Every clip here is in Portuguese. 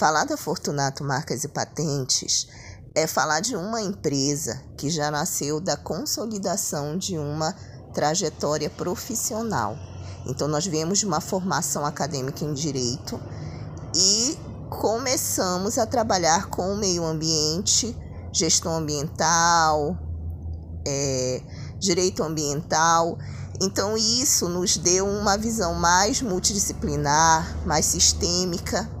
Falar da Fortunato Marcas e Patentes é falar de uma empresa que já nasceu da consolidação de uma trajetória profissional. Então, nós viemos de uma formação acadêmica em direito e começamos a trabalhar com o meio ambiente, gestão ambiental, é, direito ambiental. Então, isso nos deu uma visão mais multidisciplinar, mais sistêmica.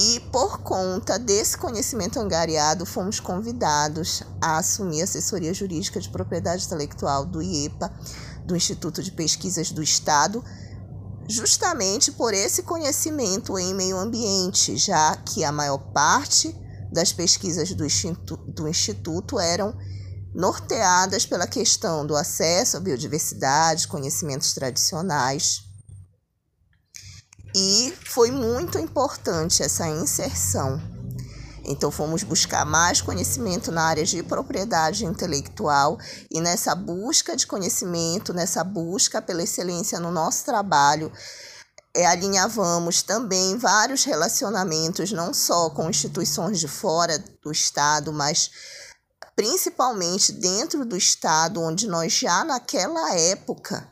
E por conta desse conhecimento angariado, fomos convidados a assumir a assessoria jurídica de propriedade intelectual do IEPA, do Instituto de Pesquisas do Estado, justamente por esse conhecimento em meio ambiente, já que a maior parte das pesquisas do Instituto, do instituto eram norteadas pela questão do acesso à biodiversidade, conhecimentos tradicionais. E foi muito importante essa inserção. Então fomos buscar mais conhecimento na área de propriedade intelectual e nessa busca de conhecimento, nessa busca pela excelência no nosso trabalho, é, alinhavamos também vários relacionamentos, não só com instituições de fora do Estado, mas principalmente dentro do Estado, onde nós já naquela época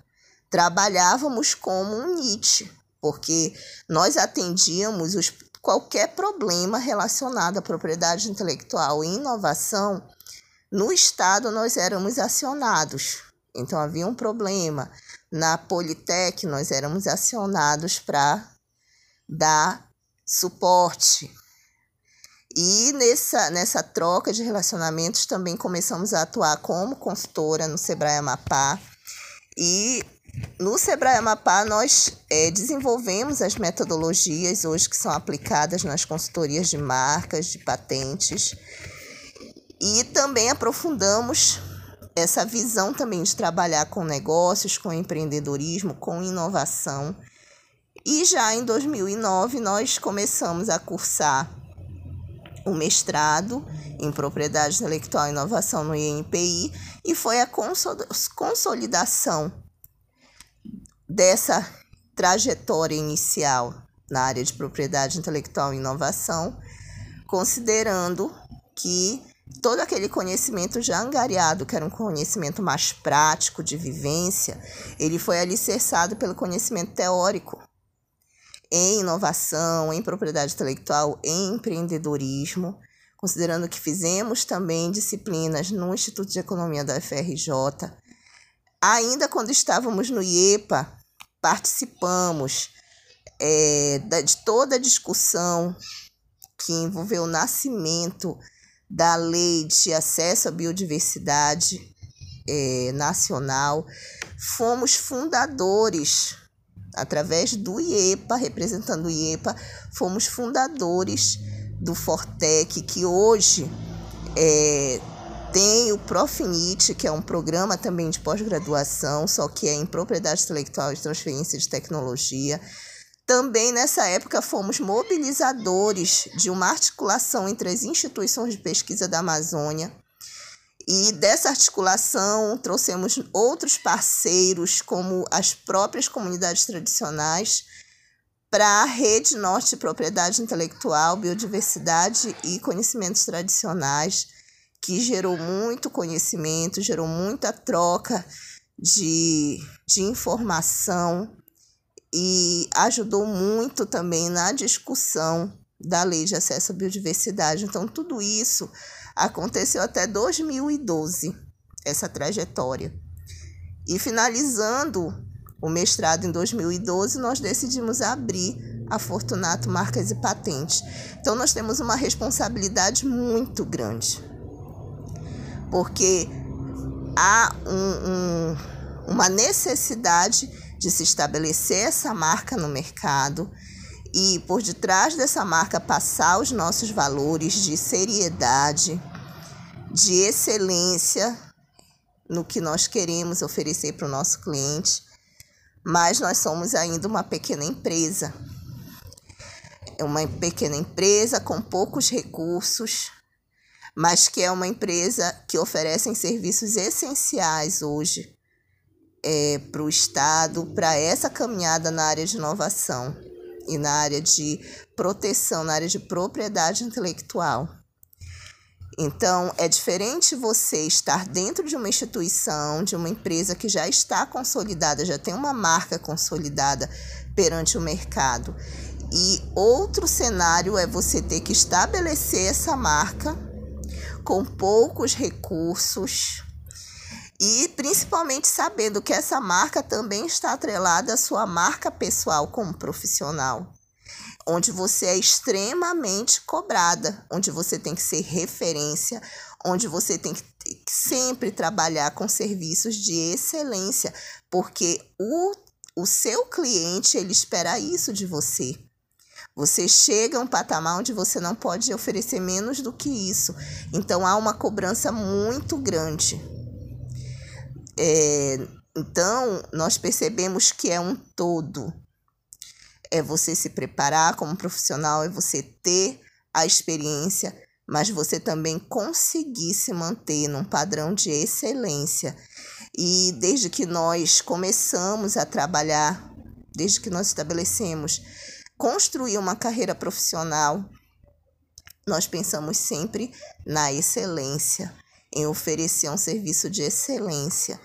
trabalhávamos como um NIT, porque nós atendíamos os qualquer problema relacionado à propriedade intelectual e inovação, no Estado nós éramos acionados. Então havia um problema. Na Politec nós éramos acionados para dar suporte. E nessa, nessa troca de relacionamentos também começamos a atuar como consultora no Sebrae Amapá. E no Sebrae Amapá, nós é, desenvolvemos as metodologias hoje que são aplicadas nas consultorias de marcas, de patentes, e também aprofundamos essa visão também de trabalhar com negócios, com empreendedorismo, com inovação. E já em 2009 nós começamos a cursar o mestrado em propriedade intelectual e inovação no INPI e foi a consolidação dessa trajetória inicial na área de propriedade intelectual e inovação, considerando que todo aquele conhecimento já angariado, que era um conhecimento mais prático de vivência, ele foi alicerçado pelo conhecimento teórico em inovação, em propriedade intelectual, em empreendedorismo, considerando que fizemos também disciplinas no Instituto de Economia da UFRJ. Ainda quando estávamos no IEPA, participamos é, de toda a discussão que envolveu o nascimento da lei de acesso à biodiversidade é, nacional. Fomos fundadores, através do IEPA, representando o IEPA, fomos fundadores do Fortec, que hoje é, tem o Profinit, que é um programa também de pós-graduação, só que é em propriedade intelectual e transferência de tecnologia. Também nessa época fomos mobilizadores de uma articulação entre as instituições de pesquisa da Amazônia. E dessa articulação trouxemos outros parceiros, como as próprias comunidades tradicionais, para a Rede Norte de Propriedade Intelectual, Biodiversidade e Conhecimentos Tradicionais que gerou muito conhecimento, gerou muita troca de, de informação e ajudou muito também na discussão da lei de acesso à biodiversidade. Então, tudo isso aconteceu até 2012, essa trajetória. E finalizando o mestrado em 2012, nós decidimos abrir a Fortunato Marcas e Patentes. Então, nós temos uma responsabilidade muito grande porque há um, um, uma necessidade de se estabelecer essa marca no mercado e por detrás dessa marca passar os nossos valores de seriedade, de excelência no que nós queremos oferecer para o nosso cliente, mas nós somos ainda uma pequena empresa. É uma pequena empresa com poucos recursos, mas que é uma empresa que oferece serviços essenciais hoje é, para o Estado, para essa caminhada na área de inovação. e na área de proteção, na área de propriedade intelectual. Então, é diferente você estar dentro de uma instituição, de uma empresa que já está consolidada, já tem uma marca consolidada perante o mercado. E outro cenário é você ter que estabelecer essa marca com poucos recursos e principalmente sabendo que essa marca também está atrelada à sua marca pessoal como profissional onde você é extremamente cobrada, onde você tem que ser referência, onde você tem que sempre trabalhar com serviços de excelência, porque o, o seu cliente ele espera isso de você. Você chega a um patamar onde você não pode oferecer menos do que isso. Então há uma cobrança muito grande. É, então, nós percebemos que é um todo é você se preparar como profissional, é você ter a experiência, mas você também conseguir se manter num padrão de excelência. E desde que nós começamos a trabalhar, desde que nós estabelecemos construir uma carreira profissional, nós pensamos sempre na excelência, em oferecer um serviço de excelência.